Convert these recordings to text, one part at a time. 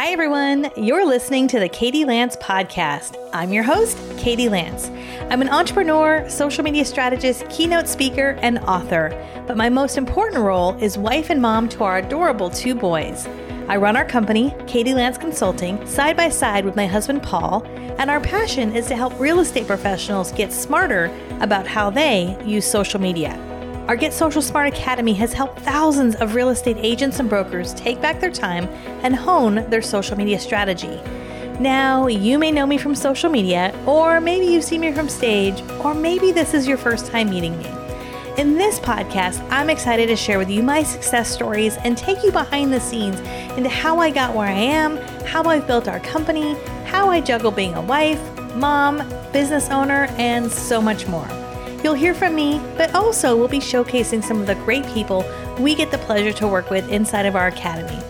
Hi, everyone. You're listening to the Katie Lance podcast. I'm your host, Katie Lance. I'm an entrepreneur, social media strategist, keynote speaker, and author. But my most important role is wife and mom to our adorable two boys. I run our company, Katie Lance Consulting, side by side with my husband, Paul, and our passion is to help real estate professionals get smarter about how they use social media. Our Get Social Smart Academy has helped thousands of real estate agents and brokers take back their time and hone their social media strategy. Now, you may know me from social media, or maybe you've seen me from stage, or maybe this is your first time meeting me. In this podcast, I'm excited to share with you my success stories and take you behind the scenes into how I got where I am, how I've built our company, how I juggle being a wife, mom, business owner, and so much more. You'll hear from me, but also we'll be showcasing some of the great people we get the pleasure to work with inside of our academy.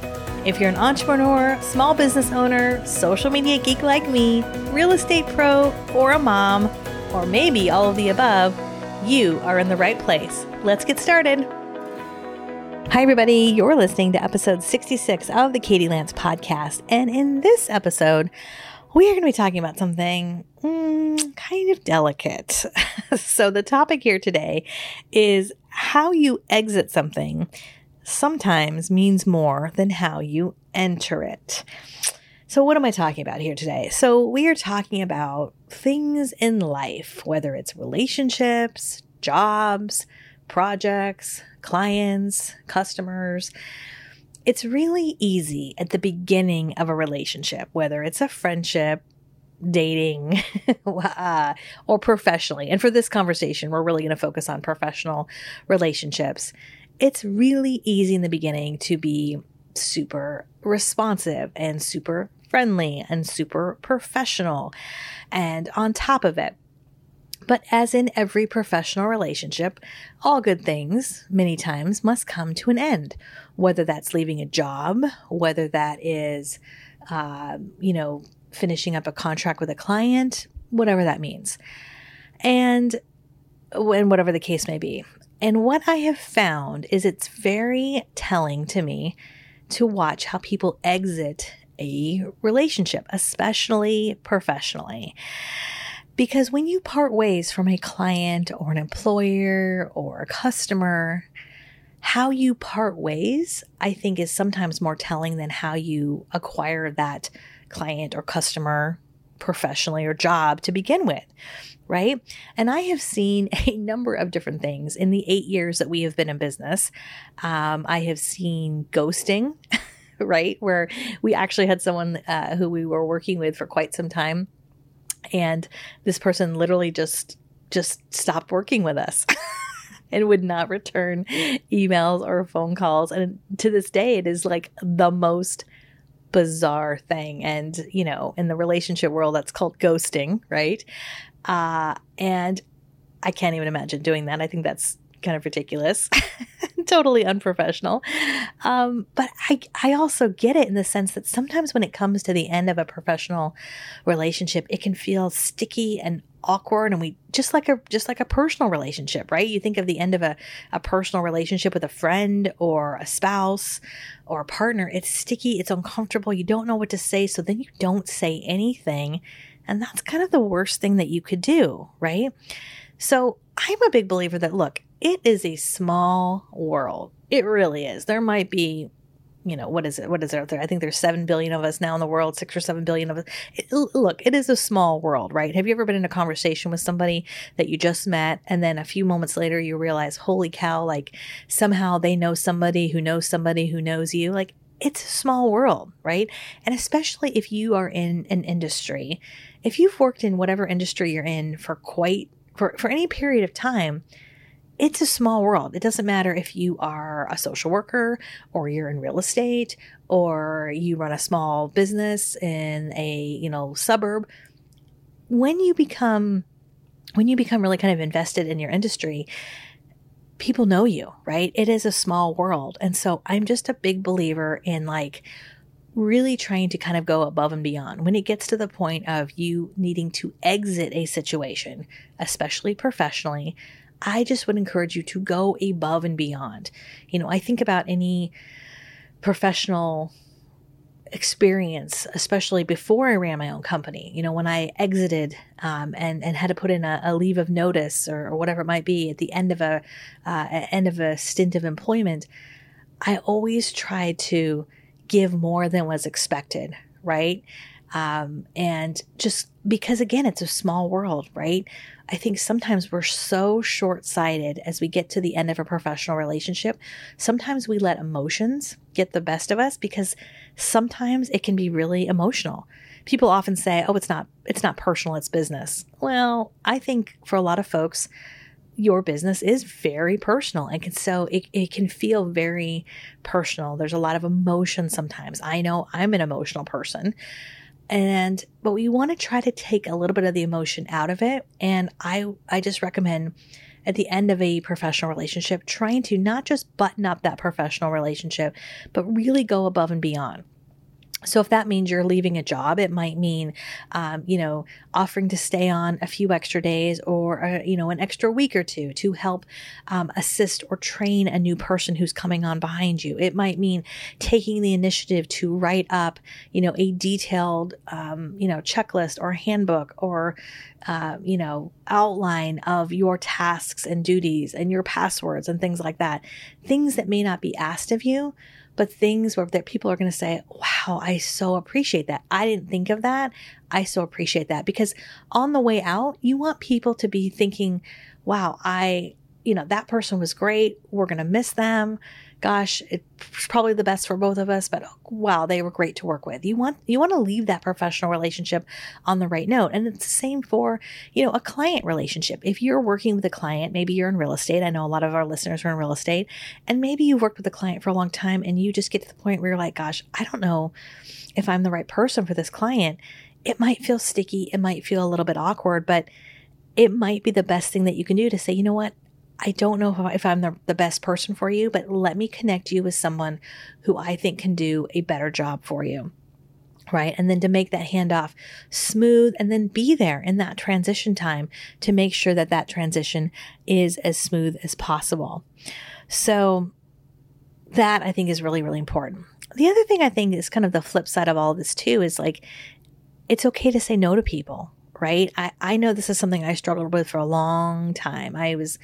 If you're an entrepreneur, small business owner, social media geek like me, real estate pro, or a mom, or maybe all of the above, you are in the right place. Let's get started. Hi, everybody. You're listening to episode 66 of the Katie Lance podcast. And in this episode, we are going to be talking about something mm, kind of delicate. so, the topic here today is how you exit something sometimes means more than how you enter it. So, what am I talking about here today? So, we are talking about things in life, whether it's relationships, jobs, projects, clients, customers it's really easy at the beginning of a relationship, whether it's a friendship, dating, uh, or professionally. And for this conversation, we're really going to focus on professional relationships. It's really easy in the beginning to be super responsive and super friendly and super professional. And on top of it, but as in every professional relationship, all good things, many times, must come to an end. Whether that's leaving a job, whether that is, uh, you know, finishing up a contract with a client, whatever that means. And when whatever the case may be. And what I have found is it's very telling to me to watch how people exit a relationship, especially professionally. Because when you part ways from a client or an employer or a customer, how you part ways, I think, is sometimes more telling than how you acquire that client or customer professionally or job to begin with, right? And I have seen a number of different things in the eight years that we have been in business. Um, I have seen ghosting, right? Where we actually had someone uh, who we were working with for quite some time and this person literally just just stopped working with us and would not return emails or phone calls. And to this day it is like the most bizarre thing. And you know in the relationship world that's called ghosting right? Uh and i can't even imagine doing that. I think that's kind of ridiculous totally unprofessional. Um, but I, I also get it in the sense that sometimes when it comes to the end of a professional relationship, it can feel sticky and awkward and we just like a just like a personal relationship right you think of the end of a, a personal relationship with a friend or a spouse or a partner it's sticky it's uncomfortable you don't know what to say so then you don't say anything and that's kind of the worst thing that you could do right so i'm a big believer that look it is a small world. It really is. There might be, you know, what is it? What is there? Out there? I think there's 7 billion of us now in the world, 6 or 7 billion of us. It, look, it is a small world, right? Have you ever been in a conversation with somebody that you just met and then a few moments later you realize, holy cow, like somehow they know somebody who knows somebody who knows you? Like it's a small world, right? And especially if you are in an industry, if you've worked in whatever industry you're in for quite for, for any period of time, it's a small world. It doesn't matter if you are a social worker or you're in real estate or you run a small business in a, you know, suburb. When you become when you become really kind of invested in your industry, people know you, right? It is a small world. And so I'm just a big believer in like really trying to kind of go above and beyond when it gets to the point of you needing to exit a situation, especially professionally. I just would encourage you to go above and beyond. You know, I think about any professional experience, especially before I ran my own company. You know, when I exited um, and and had to put in a, a leave of notice or, or, whatever it might be at the end of a uh, end of a stint of employment, I always tried to give more than was expected, right? Um, and just because again, it's a small world, right? I think sometimes we're so short sighted as we get to the end of a professional relationship. Sometimes we let emotions get the best of us because sometimes it can be really emotional. People often say, "Oh, it's not it's not personal, it's business." Well, I think for a lot of folks, your business is very personal and can so it, it can feel very personal. There's a lot of emotion sometimes. I know I'm an emotional person. And but we want to try to take a little bit of the emotion out of it. And I I just recommend at the end of a professional relationship trying to not just button up that professional relationship, but really go above and beyond. So if that means you're leaving a job, it might mean, um, you know, offering to stay on a few extra days or, uh, you know, an extra week or two to help um, assist or train a new person who's coming on behind you. It might mean taking the initiative to write up, you know, a detailed, um, you know, checklist or handbook or, uh, you know, outline of your tasks and duties and your passwords and things like that. Things that may not be asked of you, but things where that people are going to say, wow, I so appreciate that. I didn't think of that. I so appreciate that because on the way out, you want people to be thinking, wow, I, you know, that person was great. We're going to miss them gosh, it's probably the best for both of us, but wow, they were great to work with. You want you want to leave that professional relationship on the right note. And it's the same for, you know, a client relationship. If you're working with a client, maybe you're in real estate. I know a lot of our listeners are in real estate, and maybe you've worked with a client for a long time and you just get to the point where you're like, gosh, I don't know if I'm the right person for this client. It might feel sticky, it might feel a little bit awkward, but it might be the best thing that you can do to say, you know what, I don't know if I'm the, the best person for you, but let me connect you with someone who I think can do a better job for you. Right. And then to make that handoff smooth and then be there in that transition time to make sure that that transition is as smooth as possible. So that I think is really, really important. The other thing I think is kind of the flip side of all of this too is like, it's okay to say no to people, right? I, I know this is something I struggled with for a long time. I was,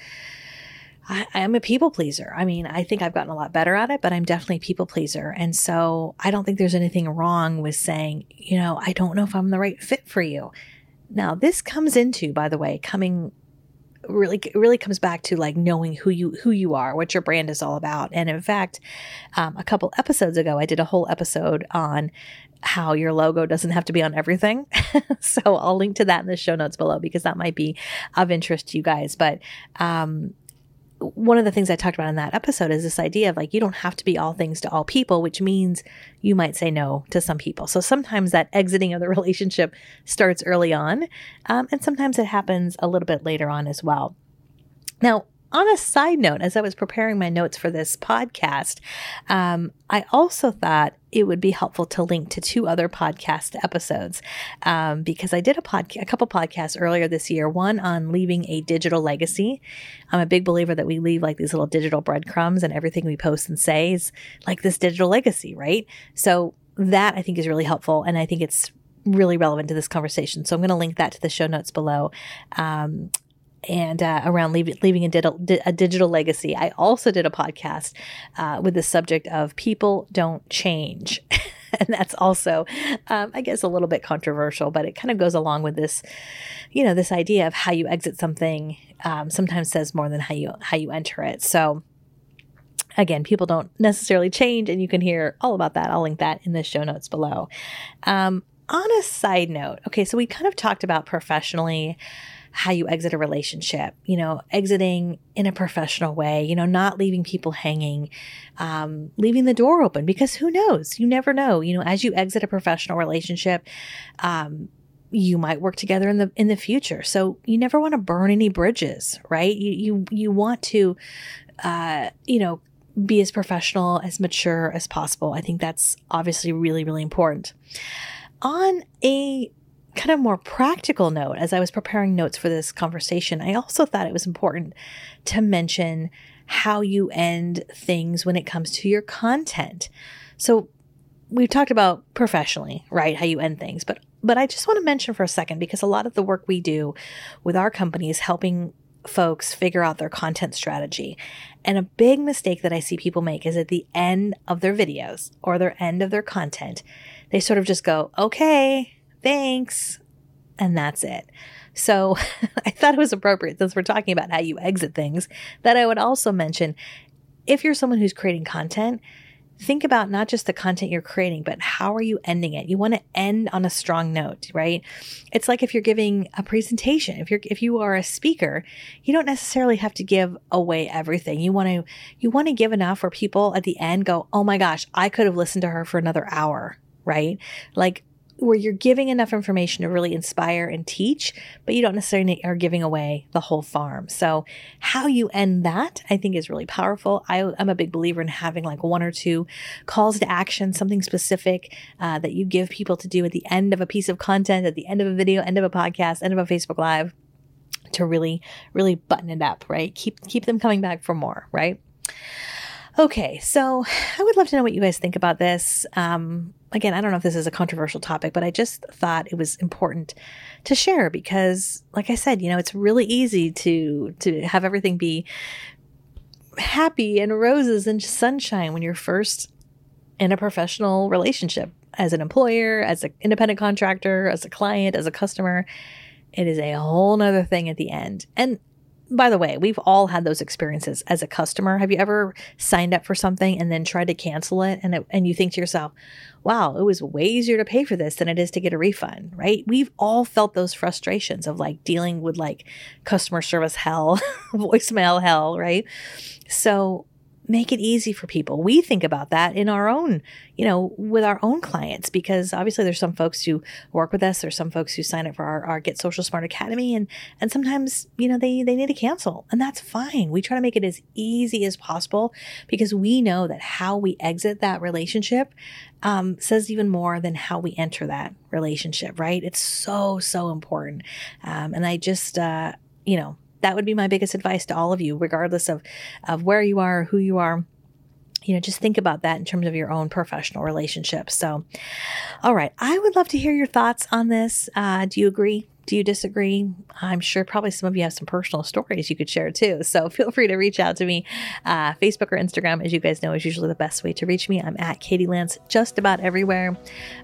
I, am a people pleaser. I mean, I think I've gotten a lot better at it, but I'm definitely a people pleaser. And so I don't think there's anything wrong with saying, you know, I don't know if I'm the right fit for you. Now, this comes into, by the way, coming really really comes back to like knowing who you who you are what your brand is all about. And in fact um, a couple episodes ago i did a whole episode on how your logo doesn't have to be on everything. So i'll link to that in the show notes below because that might be of interest to you guys. But um, one of the things I talked about in that episode is this idea of like, you don't have to be all things to all people, which means you might say no to some people. So sometimes that exiting of the relationship starts early on, um, and sometimes it happens a little bit later on as well. Now, on a side note, as I was preparing my notes for this podcast, um, I also thought it would be helpful to link to two other podcast episodes um, because I did a podcast, a couple podcasts earlier this year. One on leaving a digital legacy. I'm a big believer that we leave like these little digital breadcrumbs, and everything we post and say is like this digital legacy, right? So that I think is really helpful, and I think it's really relevant to this conversation. So I'm going to link that to the show notes below. Um, and uh, around leaving, leaving a, digital, a digital legacy. I also did a podcast uh, with the subject of people don't change. and that's also, um, I guess, a little bit controversial, but it kind of goes along with this, you know, this idea of how you exit something um, sometimes says more than how you how you enter it. So again, people don't necessarily change, and you can hear all about that. I'll link that in the show notes below. Um, on a side note, okay, so we kind of talked about professionally how you exit a relationship, you know, exiting in a professional way, you know, not leaving people hanging, um, leaving the door open because who knows? You never know. You know, as you exit a professional relationship, um, you might work together in the in the future. So you never want to burn any bridges, right? You you you want to uh, you know, be as professional, as mature as possible. I think that's obviously really, really important. On a kind of more practical note, as I was preparing notes for this conversation, I also thought it was important to mention how you end things when it comes to your content. So, we've talked about professionally, right? How you end things, but but I just want to mention for a second because a lot of the work we do with our company is helping folks figure out their content strategy. And a big mistake that I see people make is at the end of their videos or their end of their content, they sort of just go, "Okay, thanks." And that's it. So I thought it was appropriate since we're talking about how you exit things that I would also mention if you're someone who's creating content, think about not just the content you're creating, but how are you ending it? You want to end on a strong note, right? It's like if you're giving a presentation, if you're if you are a speaker, you don't necessarily have to give away everything. You want to you want to give enough where people at the end go, "Oh my gosh, I could have listened to her for another hour." Right? Like where you're giving enough information to really inspire and teach, but you don't necessarily are giving away the whole farm. So, how you end that, I think, is really powerful. I, am a big believer in having like one or two calls to action, something specific uh, that you give people to do at the end of a piece of content, at the end of a video, end of a podcast, end of a Facebook Live to really, really button it up, right? Keep keep them coming back for more, right? Okay, so I would love to know what you guys think about this. Um, again, I don't know if this is a controversial topic, but I just thought it was important to share because, like I said, you know, it's really easy to to have everything be happy and roses and sunshine when you're first in a professional relationship as an employer, as an independent contractor, as a client, as a customer. It is a whole nother thing at the end. And by the way, we've all had those experiences as a customer. Have you ever signed up for something and then tried to cancel it and it, and you think to yourself, "Wow, it was way easier to pay for this than it is to get a refund." Right? We've all felt those frustrations of like dealing with like customer service hell, voicemail hell, right? So make it easy for people. We think about that in our own, you know, with our own clients, because obviously there's some folks who work with us, there's some folks who sign up for our, our Get Social Smart Academy, and and sometimes, you know, they they need to cancel. And that's fine. We try to make it as easy as possible because we know that how we exit that relationship um, says even more than how we enter that relationship, right? It's so, so important. Um, and I just uh, you know, that would be my biggest advice to all of you, regardless of, of where you are, who you are you know, just think about that in terms of your own professional relationships. So, all right, I would love to hear your thoughts on this. Uh, do you agree? Do you disagree? I'm sure probably some of you have some personal stories you could share too. So feel free to reach out to me. Uh, Facebook or Instagram, as you guys know, is usually the best way to reach me. I'm at Katie Lance just about everywhere.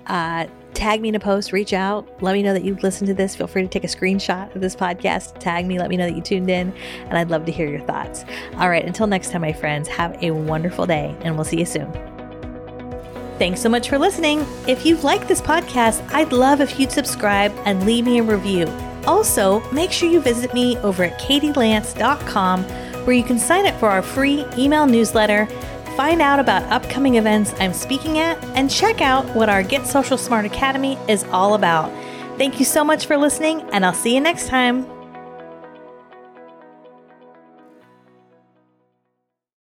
Uh, tag me in a post, reach out, let me know that you listened to this. Feel free to take a screenshot of this podcast, tag me, let me know that you tuned in, and I'd love to hear your thoughts. All right, until next time, my friends, have a wonderful day, and we'll see you soon. Thanks so much for listening. If you've liked this podcast, I'd love if you'd subscribe and leave me a review. Also, make sure you visit me over at katielance.com where you can sign up for our free email newsletter, find out about upcoming events I'm speaking at, and check out what our Get Social Smart Academy is all about. Thank you so much for listening, and I'll see you next time.